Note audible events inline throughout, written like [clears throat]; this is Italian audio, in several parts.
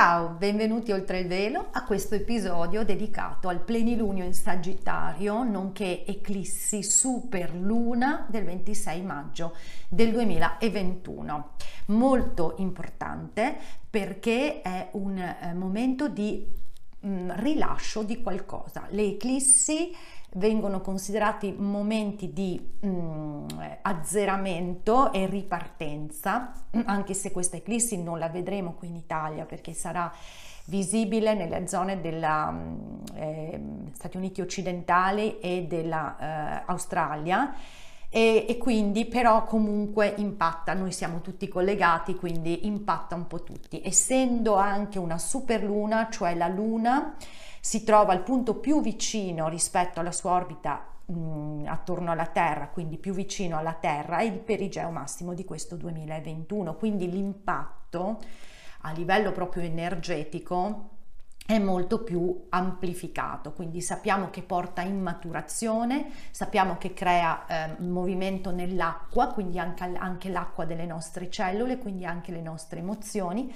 Ciao, benvenuti oltre il velo a questo episodio dedicato al plenilunio in Sagittario, nonché eclissi superluna del 26 maggio del 2021. Molto importante perché è un eh, momento di mm, rilascio di qualcosa. Le eclissi vengono considerati momenti di mh, mm, azzeramento e ripartenza, anche se questa eclissi non la vedremo qui in Italia perché sarà visibile nelle zone degli mm, eh, Stati Uniti occidentali e dell'Australia. Eh, e, e, quindi però comunque impatta, noi siamo tutti collegati, quindi impatta un po' tutti. Essendo anche una superluna, cioè la luna si trova al punto più vicino rispetto alla sua orbita mh, attorno alla Terra, quindi più vicino alla Terra, è il perigeo massimo di questo 2021, quindi l'impatto a livello proprio energetico è molto più amplificato, quindi sappiamo che porta in maturazione, sappiamo che crea eh, movimento nell'acqua, quindi anche, anche l'acqua delle nostre cellule, quindi anche le nostre emozioni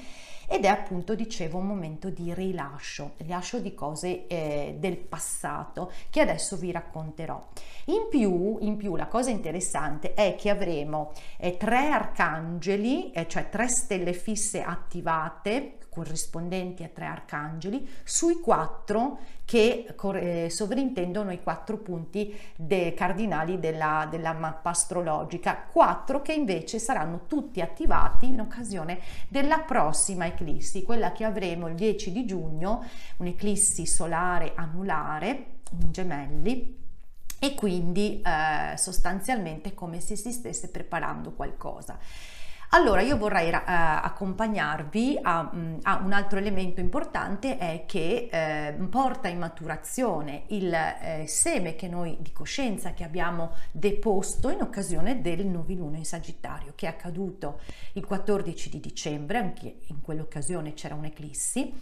ed è appunto, dicevo, un momento di rilascio, rilascio di cose eh, del passato che adesso vi racconterò. In più, in più, la cosa interessante è che avremo eh, tre arcangeli, eh, cioè tre stelle fisse attivate corrispondenti a tre arcangeli, sui quattro che eh, sovrintendono i quattro punti cardinali della, della mappa astrologica, quattro che invece saranno tutti attivati in occasione della prossima eclissi, quella che avremo il 10 di giugno, un'eclissi solare anulare in gemelli e quindi eh, sostanzialmente come se si stesse preparando qualcosa. Allora io vorrei eh, accompagnarvi a, mm, a, un altro elemento importante è che eh, porta in maturazione il eh, seme che noi di coscienza che abbiamo deposto in occasione del novilunio in Sagittario che è accaduto il 14 di dicembre, anche in quell'occasione c'era un'eclissi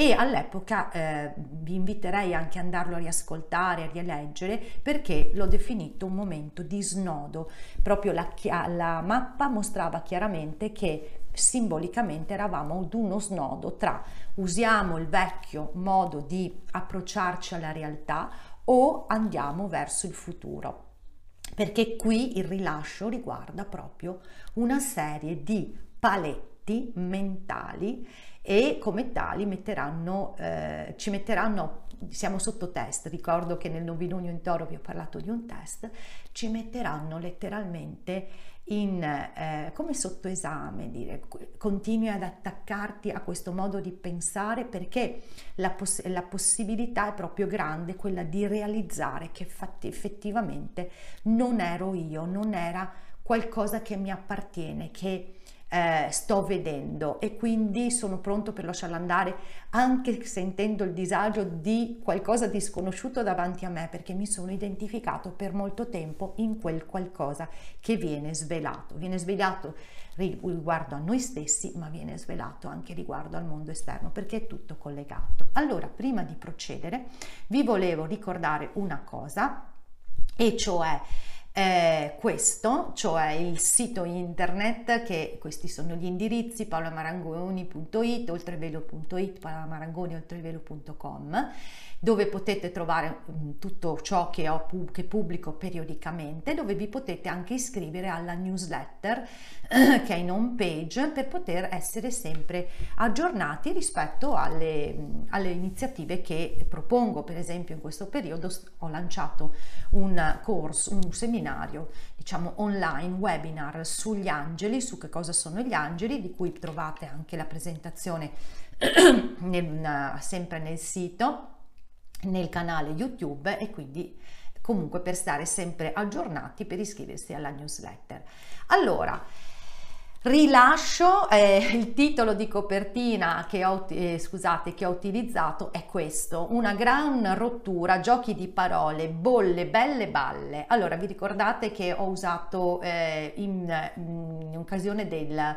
e all'epoca eh, vi inviterei anche ad andarlo a riascoltare, a rileggere perché l'ho definito un momento di snodo. Proprio la, la mappa mostrava chiaramente che simbolicamente eravamo ad uno snodo tra usiamo il vecchio modo di approcciarci alla realtà o andiamo verso il futuro perché qui il rilascio riguarda proprio una serie di paletti mentali e come tali metteranno, eh, ci metteranno, siamo sotto test, ricordo che nel novilunio in toro vi ho parlato di un test, ci metteranno letteralmente in, eh, come sotto esame, dire, continui ad attaccarti a questo modo di pensare perché la, poss- la possibilità è proprio grande, quella di realizzare che fatti, effettivamente non ero io, non era qualcosa che mi appartiene, che eh, sto vedendo e quindi sono pronto per lasciarla andare anche sentendo il disagio di qualcosa di sconosciuto davanti a me perché mi sono identificato per molto tempo in quel qualcosa che viene svelato. Viene svelato riguardo a noi stessi ma viene svelato anche riguardo al mondo esterno perché è tutto collegato. Allora prima di procedere vi volevo ricordare una cosa e cioè eh, questo, cioè il sito internet, che questi sono gli indirizzi paolamarangoni.it, oltrevelo.it, paolamarangoni oltrevelo.com dove potete trovare mm, tutto ciò che, ho, che pubblico periodicamente, dove vi potete anche iscrivere alla newsletter [clears throat] che è in home page per poter essere sempre aggiornati rispetto alle, mm, alle iniziative che propongo. Per esempio in questo periodo ho lanciato un corso, un seminario diciamo online, webinar sugli angeli, su che cosa sono gli angeli, di cui trovate anche la presentazione [clears throat] nel, sempre nel sito nel canale YouTube e quindi comunque per stare sempre aggiornati per iscriversi alla newsletter. Allora, Rilascio, eh, il titolo di copertina che ho, eh, scusate, che ho utilizzato è questo, una gran rottura, giochi di parole, bolle, belle balle. Allora, vi ricordate che ho usato eh, in, in occasione del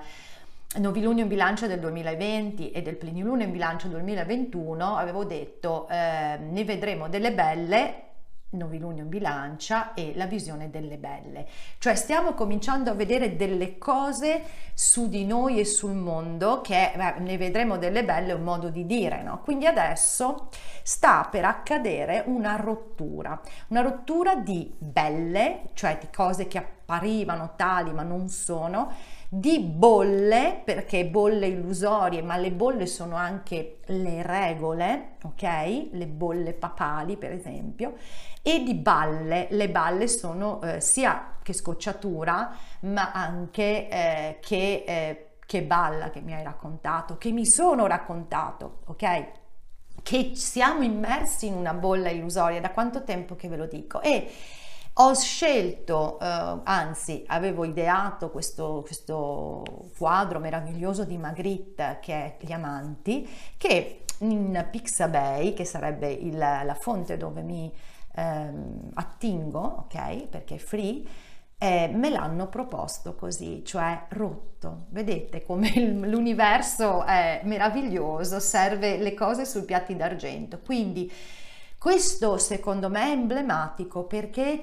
novilunio in bilancio del 2020 e del plenilunio in bilancio 2021, avevo detto eh, ne vedremo delle belle novilunio in bilancia e la visione delle belle. Cioè stiamo cominciando a vedere delle cose su di noi e sul mondo che beh, ne vedremo delle belle un modo di dire, no? Quindi adesso sta per accadere una rottura, una rottura di belle, cioè di cose che apparivano tali ma non sono, di bolle, perché bolle illusorie, ma le bolle sono anche le regole, ok? Le bolle papali, per esempio, e di balle. Le balle sono eh, sia che scocciatura, ma anche eh, che, eh, che balla che mi hai raccontato, che mi sono raccontato, ok? Che siamo immersi in una bolla illusoria. Da quanto tempo che ve lo dico? E ho scelto, eh, anzi avevo ideato questo, questo, quadro meraviglioso di Magritte che è Gli Amanti, che in Pixabay, che sarebbe il, la fonte dove mi ehm, attingo, ok, perché è free, eh, me l'hanno proposto così, cioè rotto. Vedete come l'universo è meraviglioso, serve le cose sui piatti d'argento. Quindi questo secondo me è emblematico perché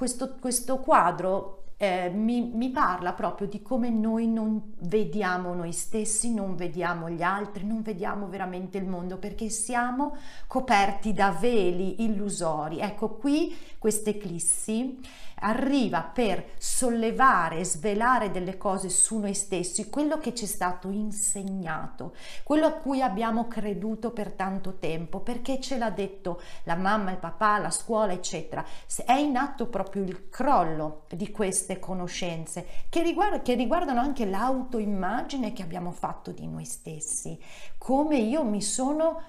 questo, questo quadro eh, mi, mi, parla proprio di come noi non vediamo noi stessi, non vediamo gli altri, non vediamo veramente il mondo perché siamo coperti da veli illusori. Ecco qui questa eclissi arriva per sollevare, svelare delle cose su noi stessi, quello che ci è stato insegnato, quello a cui abbiamo creduto per tanto tempo, perché ce l'ha detto la mamma, il papà, la scuola, eccetera. È in atto proprio il crollo di queste conoscenze che, riguarda, che riguardano anche l'autoimmagine che abbiamo fatto di noi stessi, come io mi sono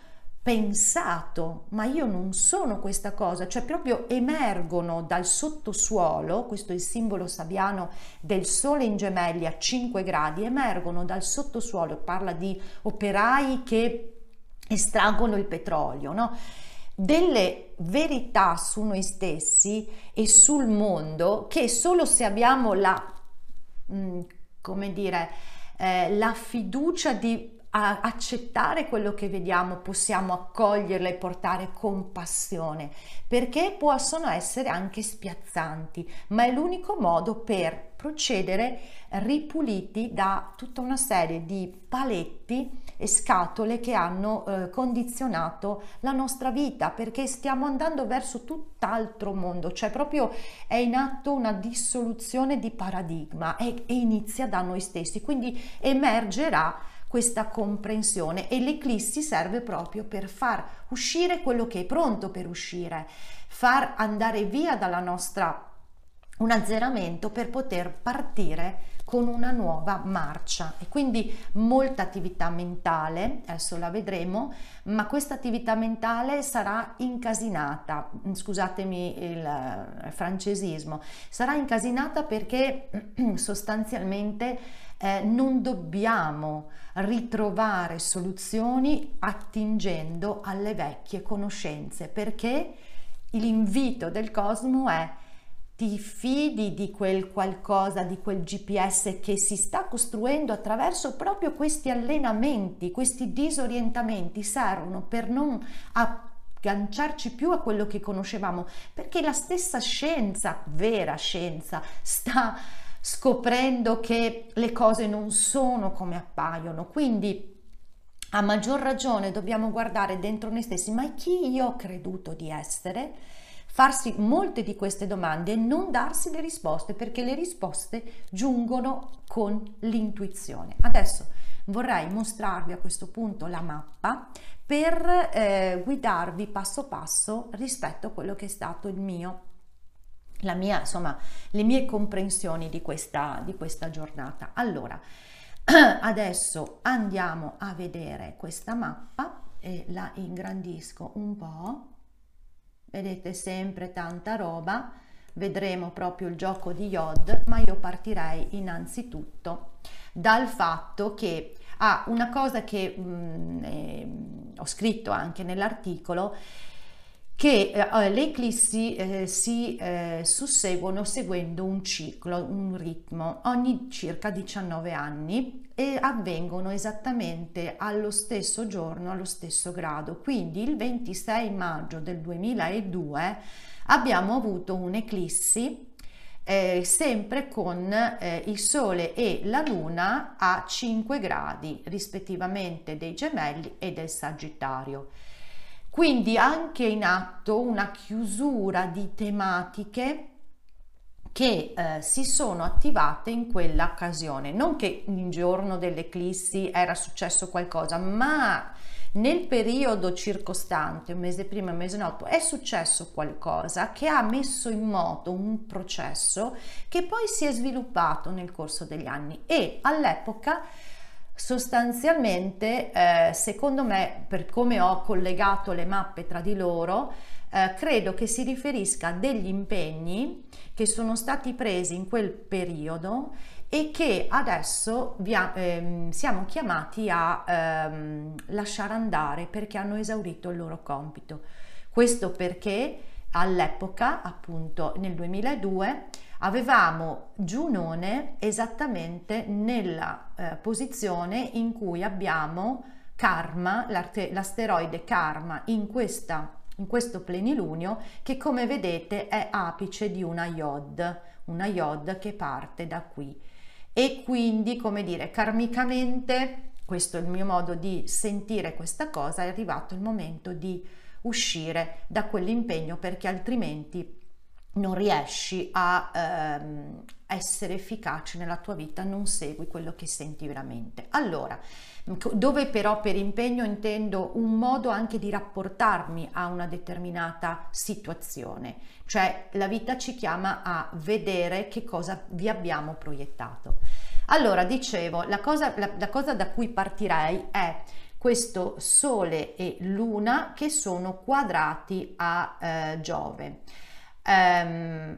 pensato, ma io non sono questa cosa, cioè proprio emergono dal sottosuolo, questo è il simbolo sabiano del sole in gemelli a 5 gradi, emergono dal sottosuolo, parla di operai che estraggono il petrolio, no? delle verità su noi stessi e sul mondo che solo se abbiamo la, mm, come dire, eh, la fiducia di accettare quello che vediamo, possiamo accoglierla e portare compassione, perché possono essere anche spiazzanti, ma è l'unico modo per procedere ripuliti da tutta una serie di paletti e scatole che hanno eh, condizionato la nostra vita, perché stiamo andando verso tutt'altro mondo, cioè proprio è in atto una dissoluzione di paradigma e, e inizia da noi stessi, quindi emergerà questa comprensione e l'eclissi serve proprio per far uscire quello che è pronto per uscire, far andare via dalla nostra un azzeramento per poter partire con una nuova marcia. E quindi molta attività mentale, adesso la vedremo, ma questa attività mentale sarà incasinata, scusatemi il francesismo, sarà incasinata perché [clears throat] sostanzialmente eh, non dobbiamo ritrovare soluzioni attingendo alle vecchie conoscenze perché l'invito del cosmo è ti fidi di quel qualcosa, di quel GPS che si sta costruendo attraverso proprio questi allenamenti, questi disorientamenti servono per non agganciarci più a quello che conoscevamo, perché la stessa scienza, vera scienza, sta scoprendo che le cose non sono come appaiono. Quindi a maggior ragione dobbiamo guardare dentro noi stessi, ma chi io ho creduto di essere? Farsi molte di queste domande e non darsi le risposte perché le risposte giungono con l'intuizione. Adesso vorrei mostrarvi a questo punto la mappa per eh, guidarvi passo passo rispetto a quello che è stato il mio la mia, insomma, le mie comprensioni di questa, di questa giornata. Allora, [clears throat] adesso andiamo a vedere questa mappa e la ingrandisco un po'. Vedete sempre tanta roba. vedremo proprio il gioco di Yod, ma io partirei innanzitutto dal fatto che ah, una cosa che mh, mm, eh, ho scritto anche nell'articolo che eh, le eclissi eh, si eh, susseguono seguendo un ciclo, un ritmo, ogni circa 19 anni e avvengono esattamente allo stesso giorno, allo stesso grado. Quindi il 26 maggio del 2002 abbiamo avuto un'eclissi eh, sempre con eh, il Sole e la Luna a 5 gradi rispettivamente dei gemelli e del Sagittario. Quindi anche in atto una chiusura di tematiche che eh, si sono attivate in quella occasione. Non che il giorno dell'eclissi era successo qualcosa, ma nel periodo circostante, un mese prima, un mese dopo, è successo qualcosa che ha messo in moto un processo che poi si è sviluppato nel corso degli anni e all'epoca sostanzialmente, eh, secondo me, per come ho collegato le mappe tra di loro, eh, credo che si riferisca a degli impegni che sono stati presi in quel periodo e che adesso via, ehm, siamo chiamati a ehm, lasciare andare perché hanno esaurito il loro compito. Questo perché all'epoca, appunto nel 2002, avevamo Giunone esattamente nella eh, posizione in cui abbiamo Karma, l'asteroide Karma in, questa, in questo plenilunio che come vedete è apice di una Yod, una Yod che parte da qui. E quindi, come dire, karmicamente, questo è il mio modo di sentire questa cosa, è arrivato il momento di uscire da quell'impegno perché altrimenti non riesci a ehm, essere efficace nella tua vita, non segui quello che senti veramente. Allora, dove però per impegno intendo un modo anche di rapportarmi a una determinata situazione, cioè la vita ci chiama a vedere che cosa vi abbiamo proiettato. Allora, dicevo, la cosa, la, la cosa da cui partirei è questo Sole e Luna che sono quadrati a eh, Giove. Um,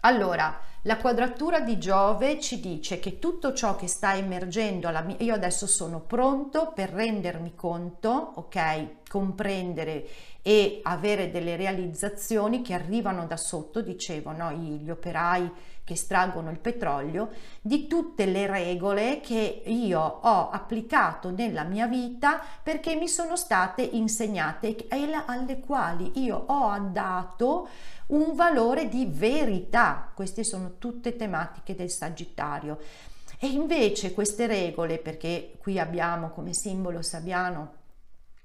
allora, la quadratura di Giove ci dice che tutto ciò che sta emergendo, alla mia, io adesso sono pronto per rendermi conto, ok, comprendere e avere delle realizzazioni che arrivano da sotto, dicevo, no? gli operai che estraggono il petrolio, di tutte le regole che io ho applicato nella mia vita perché mi sono state insegnate e alle quali io ho dato un valore di verità. Queste sono tutte tematiche del Sagittario. E invece queste regole, perché qui abbiamo come simbolo sabbiano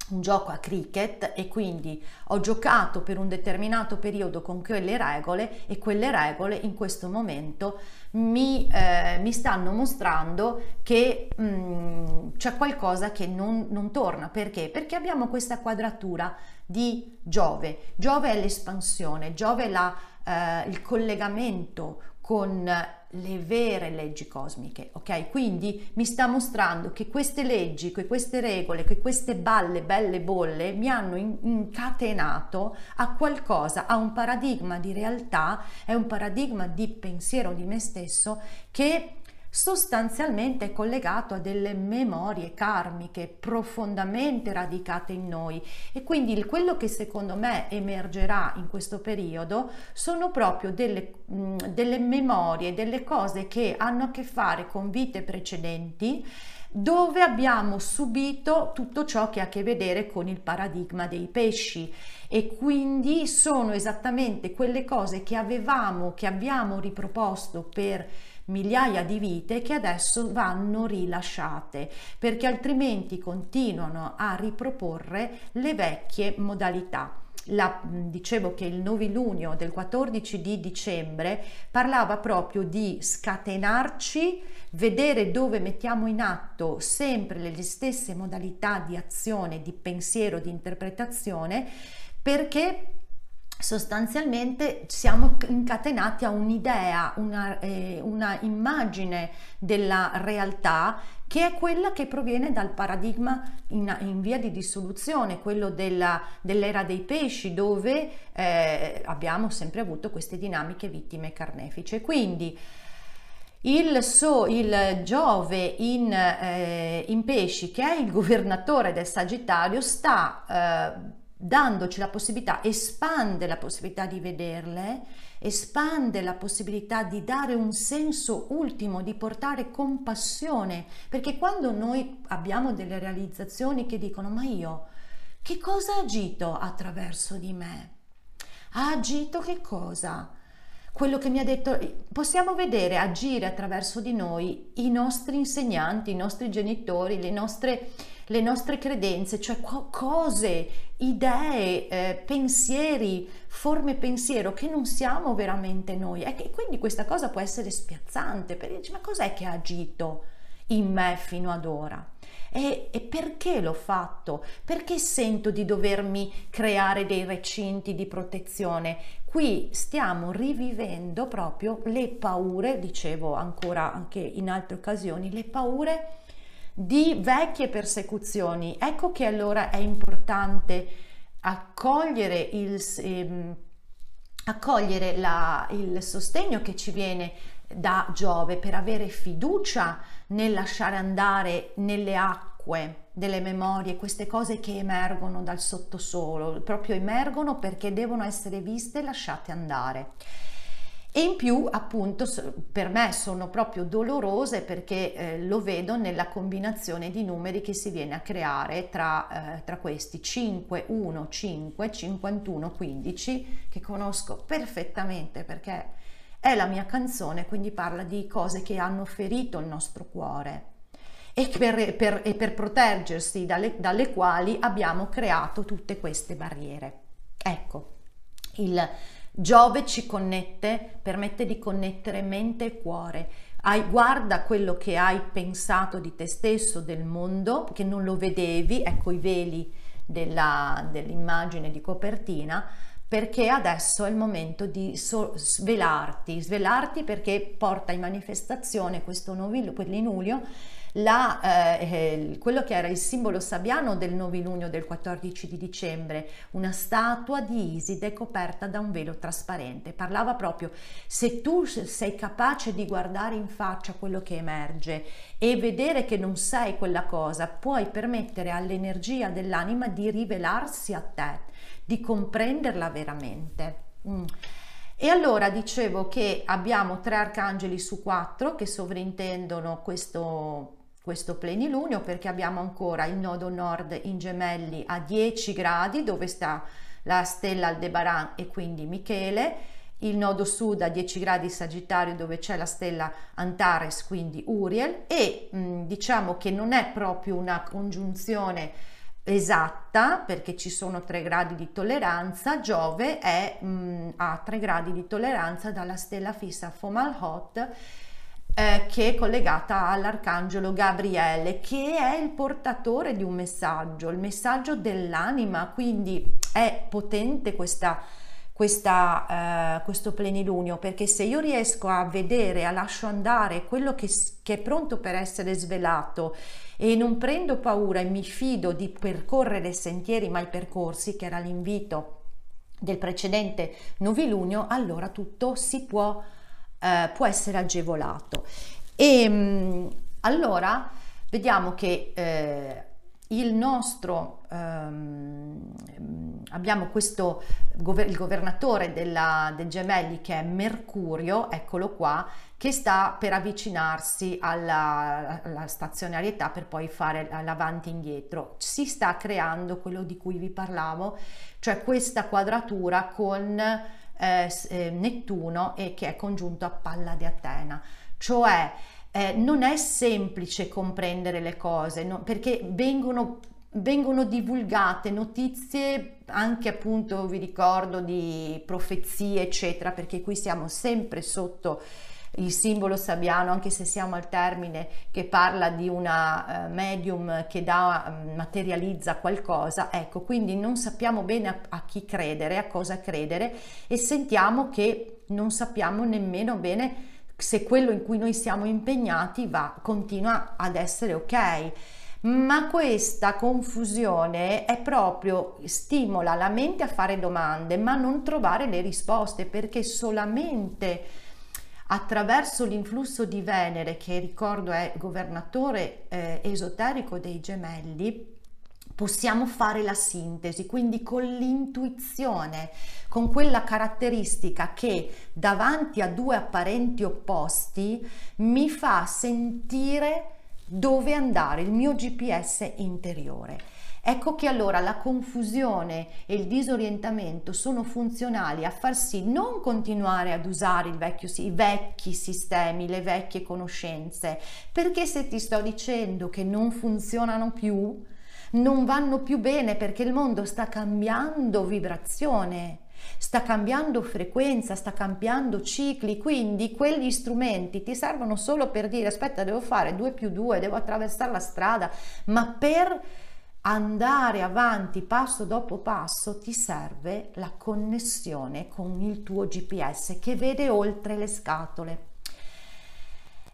un gioco a cricket e quindi ho giocato per un determinato periodo con quelle regole e quelle regole in questo momento mi, eh, mi stanno mostrando che mh, mm, c'è qualcosa che non, non torna. Perché? Perché abbiamo questa quadratura di Giove. Giove è l'espansione, Giove è la, eh, il collegamento con le vere leggi cosmiche, ok? Quindi mi sta mostrando che queste leggi, che queste regole, che queste balle, belle bolle mi hanno incatenato a qualcosa, a un paradigma di realtà, è un paradigma di pensiero di me stesso che sostanzialmente è collegato a delle memorie karmiche profondamente radicate in noi. E quindi quello che secondo me emergerà in questo periodo sono proprio delle, mh, delle memorie, delle cose che hanno a che fare con vite precedenti dove abbiamo subito tutto ciò che ha a che vedere con il paradigma dei pesci. E quindi sono esattamente quelle cose che avevamo, che abbiamo riproposto per migliaia di vite che adesso vanno rilasciate perché altrimenti continuano a riproporre le vecchie modalità. La, dicevo che il novilunio del 14 di dicembre parlava proprio di scatenarci, vedere dove mettiamo in atto sempre le stesse modalità di azione, di pensiero, di interpretazione, perché sostanzialmente siamo incatenati a un'idea, una, eh, una, immagine della realtà che è quella che proviene dal paradigma in, in via di dissoluzione, quello della, dell'era dei pesci, dove eh, abbiamo sempre avuto queste dinamiche vittime carnefice. Quindi il, so, il Giove in, eh, in, pesci, che è il governatore del Sagittario, sta eh, dandoci la possibilità, espande la possibilità di vederle, espande la possibilità di dare un senso ultimo, di portare compassione, perché quando noi abbiamo delle realizzazioni che dicono ma io che cosa ha agito attraverso di me? Ha agito che cosa? quello che mi ha detto, possiamo vedere agire attraverso di noi i nostri insegnanti, i nostri genitori, le nostre, le nostre credenze, cioè cose, idee, eh, pensieri, forme pensiero che non siamo veramente noi. E quindi questa cosa può essere spiazzante, perché dici, ma cos'è che ha agito in me fino ad ora? E, e, perché l'ho fatto? Perché sento di dovermi creare dei recinti di protezione? Qui stiamo rivivendo proprio le paure, dicevo ancora anche in altre occasioni, le paure di vecchie persecuzioni. Ecco che allora è importante accogliere il, ehm, accogliere la, il sostegno che ci viene da Giove per avere fiducia nel lasciare andare nelle acque delle memorie, queste cose che emergono dal sottosolo, proprio emergono perché devono essere viste e lasciate andare. E in più, appunto, per me sono proprio dolorose perché eh, lo vedo nella combinazione di numeri che si viene a creare tra, eh, tra questi 5, 1, 5, 51, 15, che conosco perfettamente perché è la mia canzone, quindi parla di cose che hanno ferito il nostro cuore e per, per, e per proteggersi dalle, dalle quali abbiamo creato tutte queste barriere. Ecco, il Giove ci connette, permette di connettere mente e cuore. Hai, guarda quello che hai pensato di te stesso, del mondo, che non lo vedevi, ecco i veli della, dell'immagine di copertina, perché adesso è il momento di so- svelarti, svelarti perché porta in manifestazione questo novilunio la, eh, quello che era il simbolo sabiano del novilunio del 14 di dicembre, una statua di Iside coperta da un velo trasparente. Parlava proprio, se tu sei capace di guardare in faccia quello che emerge e vedere che non sei quella cosa, puoi permettere all'energia dell'anima di rivelarsi a te di comprenderla veramente. Mm. E allora dicevo che abbiamo tre arcangeli su quattro che sovrintendono questo, questo plenilunio perché abbiamo ancora il nodo nord in gemelli a 10 gradi dove sta la stella Aldebaran e quindi Michele, il nodo sud a 10 gradi Sagittario dove c'è la stella Antares, quindi Uriel e mh, diciamo che non è proprio una congiunzione esatta perché ci sono tre gradi di tolleranza, Giove è, mh, ha tre gradi di tolleranza dalla stella fissa Fomalhaut eh, che è collegata all'arcangelo Gabriele che è il portatore di un messaggio, il messaggio dell'anima, quindi è potente questa questa, eh, questo plenilunio perché se io riesco a vedere, a lascio andare quello che, che, è pronto per essere svelato e non prendo paura e mi fido di percorrere sentieri mai percorsi, che era l'invito del precedente novilunio, allora tutto si può, eh, può essere agevolato. E ehm, allora vediamo che eh, il nostro ehm, abbiamo questo il governatore della, del Gemelli che è Mercurio, eccolo qua, che sta per avvicinarsi alla, alla stazionarietà per poi fare l'avanti e indietro. Si sta creando quello di cui vi parlavo, cioè questa quadratura con eh, eh Nettuno e che è congiunto a Palla di Atena, cioè eh, non è semplice comprendere le cose no? perché vengono, vengono divulgate notizie anche appunto vi ricordo di profezie eccetera perché qui siamo sempre sotto il simbolo sabbiano, anche se siamo al termine che parla di una uh, medium che da, um, materializza qualcosa, ecco, quindi non sappiamo bene a, a chi credere, a cosa credere e sentiamo che non sappiamo nemmeno bene se quello in cui noi siamo impegnati va, continua ad essere ok. Ma questa confusione è proprio stimola la mente a fare domande ma non trovare le risposte perché solamente attraverso l'influsso di Venere che ricordo è governatore eh, esoterico dei gemelli possiamo fare la sintesi, quindi con l'intuizione, con quella caratteristica che davanti a due apparenti opposti mi fa sentire dove andare, il mio GPS interiore. Ecco che allora la confusione e il disorientamento sono funzionali a far sì non continuare ad usare vecchio, i vecchi sistemi, le vecchie conoscenze, perché se ti sto dicendo che non funzionano più, non vanno più bene perché il mondo sta cambiando vibrazione sta cambiando frequenza, sta cambiando cicli, quindi quegli strumenti ti servono solo per dire aspetta devo fare 2 più 2, devo attraversare la strada, ma per andare avanti passo dopo passo ti serve la connessione con il tuo GPS che vede oltre le scatole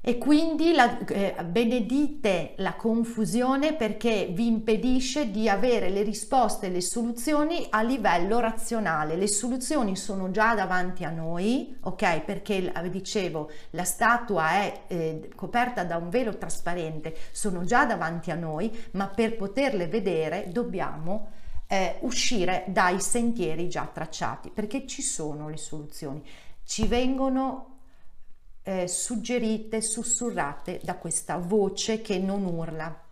e quindi la, eh, benedite la confusione perché vi impedisce di avere le risposte e le soluzioni a livello razionale. Le soluzioni sono già davanti a noi, ok? Perché dicevo, la statua è eh, coperta da un velo trasparente, sono già davanti a noi, ma per poterle vedere dobbiamo eh, uscire dai sentieri già tracciati, perché ci sono le soluzioni. Ci vengono eh, suggerite, sussurrate da questa voce che non urla.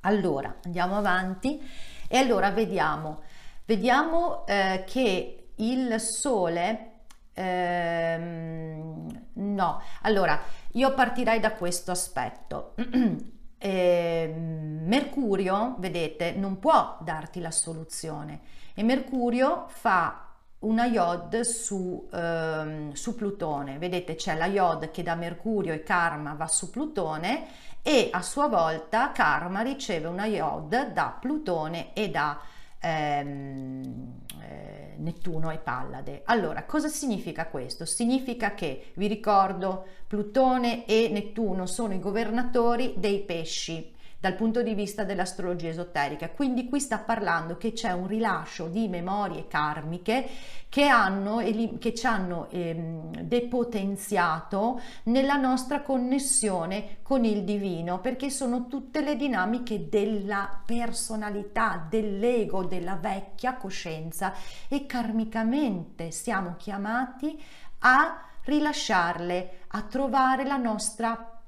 Allora, andiamo avanti e allora vediamo, vediamo eh, che il sole ehm, no, allora io partirei da questo aspetto. [clears throat] eh, Mercurio, vedete, non può darti la soluzione e Mercurio fa una iod su, ehm, su Plutone. Vedete c'è la iod che da Mercurio e Karma va su Plutone e a sua volta Karma riceve una iod da Plutone e da ehm, eh, Nettuno e Pallade. Allora, cosa significa questo? Significa che, vi ricordo, Plutone e Nettuno sono i governatori dei pesci dal punto di vista dell'astrologia esoterica. Quindi qui sta parlando che c'è un rilascio di memorie karmiche che, hanno, che ci hanno ehm, depotenziato nella nostra connessione con il divino, perché sono tutte le dinamiche della personalità, dell'ego, della vecchia coscienza e karmicamente siamo chiamati a rilasciarle, a trovare la nostra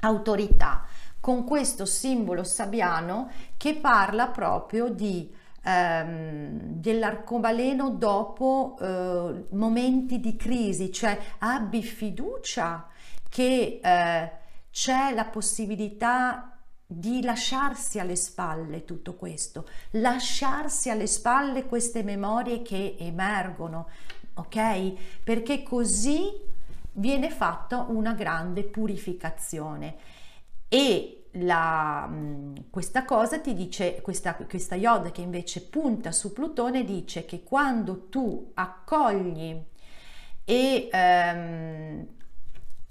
autorità con questo simbolo sabbiano che parla proprio di ehm, dell'arcobaleno dopo eh, momenti di crisi, cioè abbi fiducia che eh, c'è la possibilità di lasciarsi alle spalle tutto questo, lasciarsi alle spalle queste memorie che emergono, ok? Perché così viene fatta una grande purificazione. E la, questa cosa ti dice, questa, questa Yod che invece punta su Plutone dice che quando tu accogli e ehm,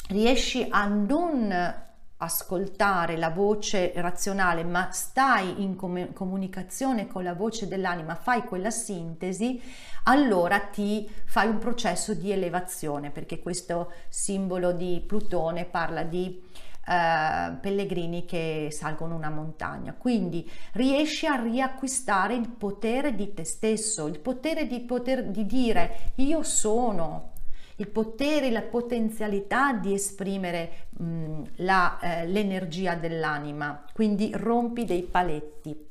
riesci a non ascoltare la voce razionale ma stai in com- comunicazione con la voce dell'anima, fai quella sintesi, allora ti fai un processo di elevazione perché questo simbolo di Plutone parla di eh, pellegrini che salgono una montagna. Quindi riesci a riacquistare il potere di te stesso, il potere di, poter, di dire io sono, il potere, la potenzialità di esprimere mh, la, eh, l'energia dell'anima, quindi rompi dei paletti.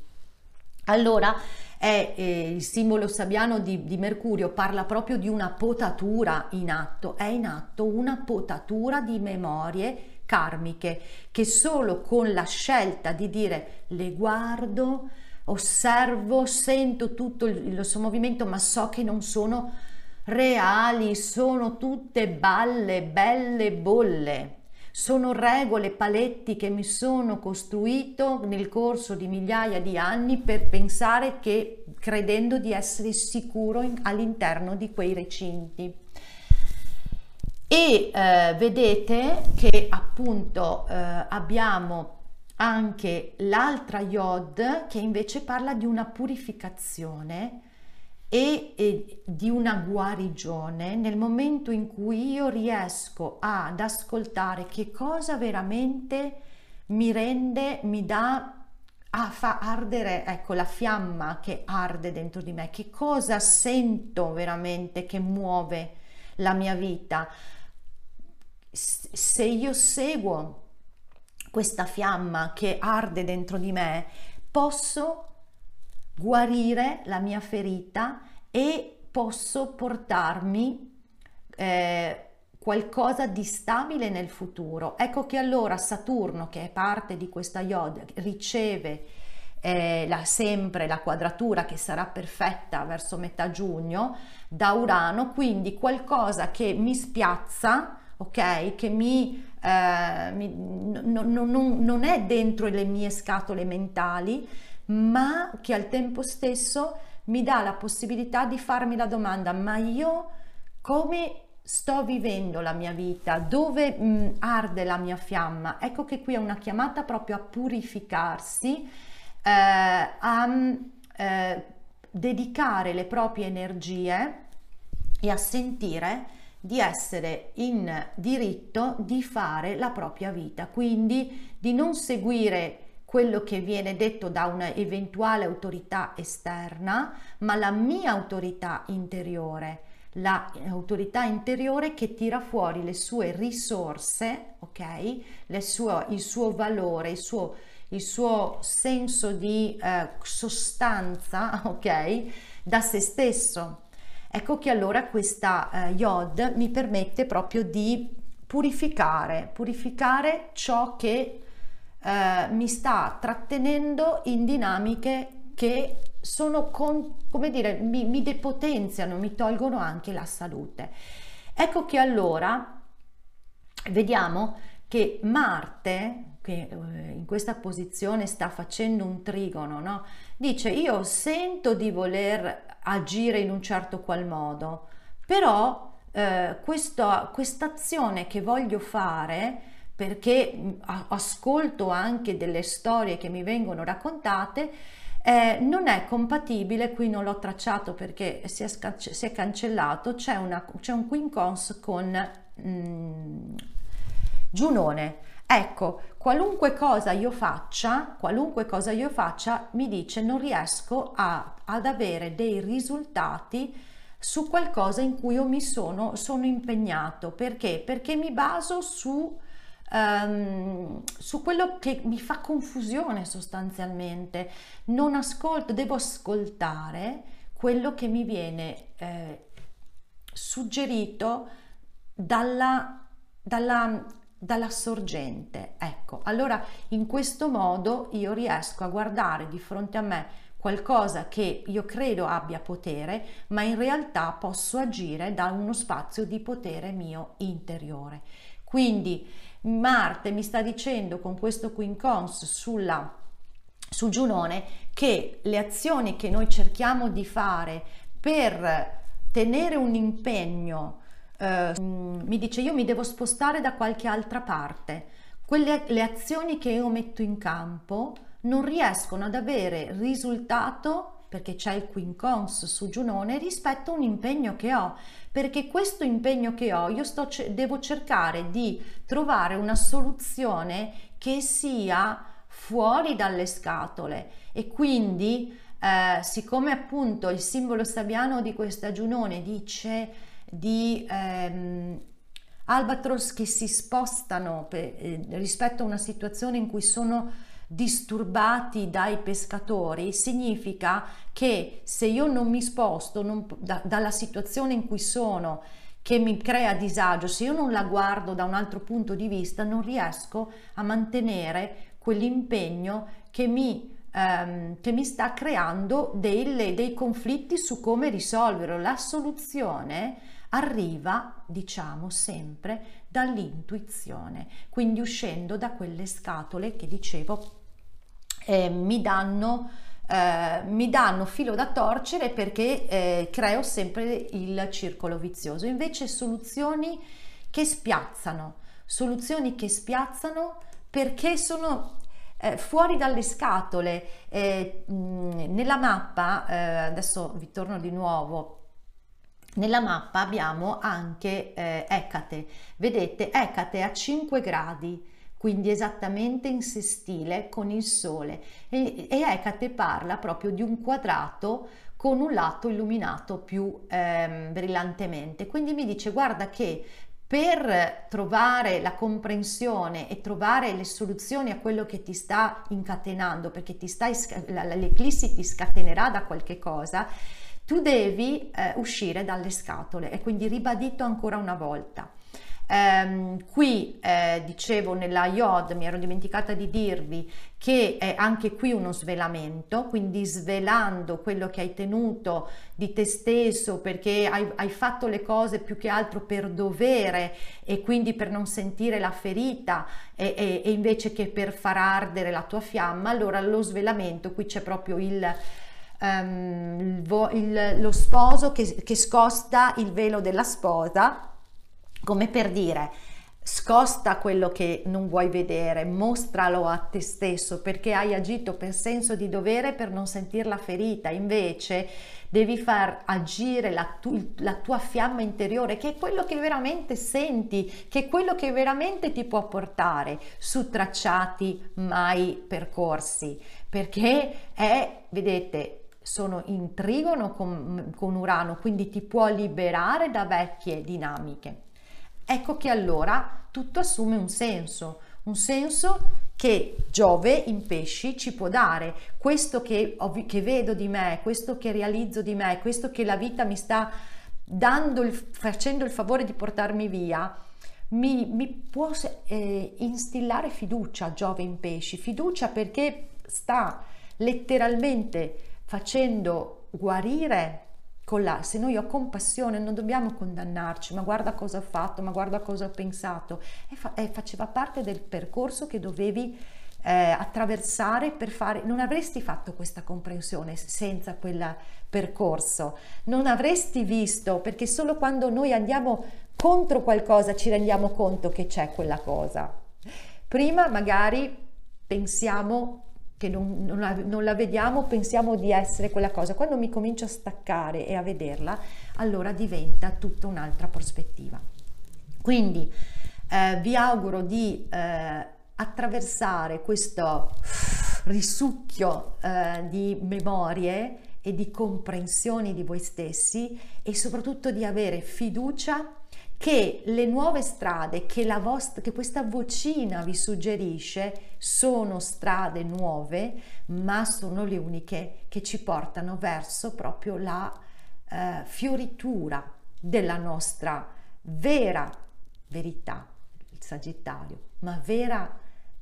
Allora è eh, il simbolo sabbiano di, di, Mercurio, parla proprio di una potatura in atto, è in atto una potatura di memorie karmiche che solo con la scelta di dire le guardo, osservo, sento tutto il, il suo movimento, ma so che non sono reali, sono tutte balle, belle bolle. Sono regole, paletti che mi sono costruito nel corso di migliaia di anni per pensare che credendo di essere sicuro in, all'interno di quei recinti. E eh, vedete che appunto eh, abbiamo anche l'altra Yod che invece parla di una purificazione e, e, di una guarigione nel momento in cui io riesco ad ascoltare che cosa veramente mi rende, mi dà a fa ardere, ecco, la fiamma che arde dentro di me, che cosa sento veramente che muove la mia vita. Se io seguo questa fiamma che arde dentro di me, posso guarire la mia ferita e posso portarmi eh, qualcosa di stabile nel futuro. Ecco che allora Saturno, che è parte di questa Yod, riceve eh, la, sempre la quadratura che sarà perfetta verso metà giugno da Urano, quindi qualcosa che mi spiazza, ok, che mi, eh, mi no, no, no, non è dentro le mie scatole mentali, ma che al tempo stesso mi dà la possibilità di farmi la domanda, ma io come sto vivendo la mia vita, dove mh, arde la mia fiamma? Ecco che qui è una chiamata proprio a purificarsi, eh, a eh, dedicare le proprie energie e a sentire di essere in diritto di fare la propria vita, quindi di non seguire quello che viene detto da un'eventuale autorità esterna, ma la mia autorità interiore, l'autorità interiore che tira fuori le sue risorse, ok? Le sue, il suo valore, il suo, il suo senso di eh, sostanza, [laughs] ok? Da se stesso. Ecco che allora questa eh, Yod mi permette proprio di purificare, purificare ciò che eh, mi sta trattenendo in dinamiche che sono con, come dire, mi, mi depotenziano, mi tolgono anche la salute. Ecco che allora vediamo che Marte, che eh, in questa posizione sta facendo un trigono, no? dice io sento di voler agire in un certo qual modo, però eh, questa azione che voglio fare perché ascolto anche delle storie che mi vengono raccontate, eh, non è compatibile, qui non l'ho tracciato perché si è, si è cancellato, c'è, una, c'è un quincons con mm, Giunone. Ecco, qualunque cosa io faccia, qualunque cosa io faccia, mi dice non riesco a, ad avere dei risultati su qualcosa in cui io mi sono, sono impegnato. Perché? Perché mi baso su um, su quello che mi fa confusione sostanzialmente. Non ascolto, devo ascoltare quello che mi viene eh, suggerito dalla, dalla, dalla sorgente. Ecco, allora in questo modo io riesco a guardare di fronte a me qualcosa che io credo abbia potere, ma in realtà posso agire da uno spazio di potere mio interiore. Quindi Marte mi sta dicendo con questo quincons sulla sul Giunone che le azioni che noi cerchiamo di fare per tenere un impegno eh, mi dice io mi devo spostare da qualche altra parte. Quelle le azioni che io metto in campo non riescono ad avere risultato perché c'è il quincons su Giunone rispetto a un impegno che ho. Perché questo impegno che ho io sto, devo cercare di trovare una soluzione che sia fuori dalle scatole. E quindi eh, siccome appunto il simbolo sabiano di questa Giunone dice di ehm, albatros che si spostano per, eh, rispetto a una situazione in cui sono disturbati dai pescatori significa che se io non mi sposto non, da, dalla situazione in cui sono che mi crea disagio, se io non la guardo da un altro punto di vista non riesco a mantenere quell'impegno che mi ehm, che mi sta creando delle, dei conflitti su come risolverlo. La soluzione arriva, diciamo sempre, dall'intuizione, quindi uscendo da quelle scatole che dicevo eh, mi danno eh, mi danno filo da torcere perché eh, creo sempre il circolo vizioso. Invece soluzioni che spiazzano, soluzioni che spiazzano perché sono eh, fuori dalle scatole. Eh, mh, nella mappa, eh, adesso vi torno di nuovo nella mappa abbiamo anche eh, Ecate. Vedete, Ecate a 5 gradi, quindi esattamente in sestile con il Sole. E, e Ecate parla proprio di un quadrato con un lato illuminato più ehm, brillantemente. Quindi mi dice, guarda che per trovare la comprensione e trovare le soluzioni a quello che ti sta incatenando, perché l'eclissi ti scatenerà da qualche cosa, tu devi eh, uscire dalle scatole e quindi ribadito ancora una volta. Um, qui eh, dicevo nella IOD, mi ero dimenticata di dirvi che è anche qui uno svelamento, quindi svelando quello che hai tenuto di te stesso perché hai, hai fatto le cose più che altro per dovere e quindi per non sentire la ferita e, e, e invece che per far ardere la tua fiamma, allora lo svelamento, qui c'è proprio il... Um, il, il, lo sposo che, che scosta il velo della sposa come per dire scosta quello che non vuoi vedere, mostralo a te stesso perché hai agito per senso di dovere per non sentirla ferita, invece devi far agire la, tu, la, tua fiamma interiore che è quello che veramente senti, che è quello che veramente ti può portare su tracciati mai percorsi, perché è, vedete, sono in trigono con, con Urano, quindi ti può liberare da vecchie dinamiche. Ecco che allora tutto assume un senso, un senso che Giove in pesci ci può dare, questo che, che vedo di me, questo che realizzo di me, questo che la vita mi sta dando il, facendo il favore di portarmi via, mi, mi può eh, instillare fiducia Giove in pesci, fiducia perché sta letteralmente facendo guarire con la, se noi ho compassione non dobbiamo condannarci, ma guarda cosa ho fatto, ma guarda cosa ho pensato, e, fa, e faceva parte del percorso che dovevi eh, attraversare per fare, non avresti fatto questa comprensione senza quel percorso, non avresti visto, perché solo quando noi andiamo contro qualcosa ci rendiamo conto che c'è quella cosa. Prima magari pensiamo che non, non, la, non, la, vediamo, pensiamo di essere quella cosa. Quando mi comincio a staccare e a vederla, allora diventa tutta un'altra prospettiva. Quindi eh, vi auguro di eh, attraversare questo risucchio eh, di memorie e di comprensioni di voi stessi e soprattutto di avere fiducia che le nuove strade che, vostra, che questa vocina vi suggerisce sono strade nuove, ma sono le uniche che ci portano verso proprio la eh, fioritura della nostra vera verità, il Sagittario, ma vera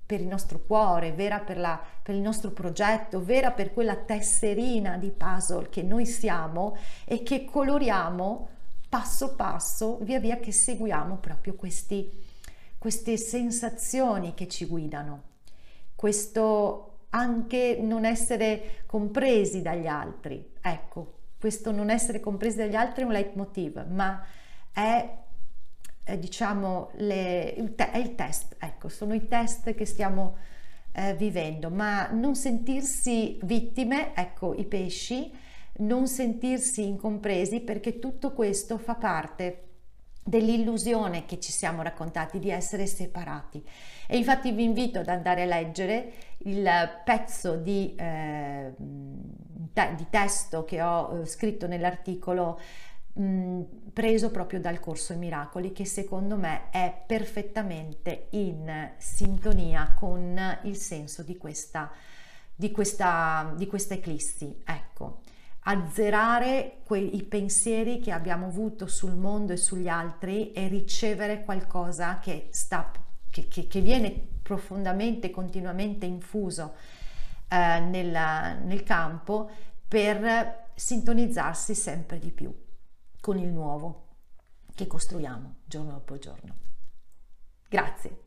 per il nostro cuore, vera per, la, per, il nostro progetto, vera per quella tesserina di puzzle che noi siamo e che coloriamo passo passo via via che seguiamo proprio questi, queste sensazioni che ci guidano, questo anche non essere compresi dagli altri. Ecco, questo non essere compresi dagli altri è un leitmotiv, ma è, diciamo le, il te, è il test, ecco, sono i test che stiamo eh, vivendo, ma non sentirsi vittime, ecco, i pesci, non sentirsi incompresi perché tutto questo fa parte dell'illusione che ci siamo raccontati di essere separati. E infatti vi invito ad andare a leggere il pezzo di, eh, di testo che ho eh, scritto nell'articolo mh, preso proprio dal corso Miracoli che secondo me è perfettamente in sintonia con il senso di questa, di questa, di questa eclissi. Ecco azzerare quei pensieri che abbiamo avuto sul mondo e sugli altri e ricevere qualcosa che, sta, che, che, che viene profondamente, continuamente infuso eh, nel, nel campo per sintonizzarsi sempre di più con il nuovo che costruiamo giorno dopo giorno. Grazie.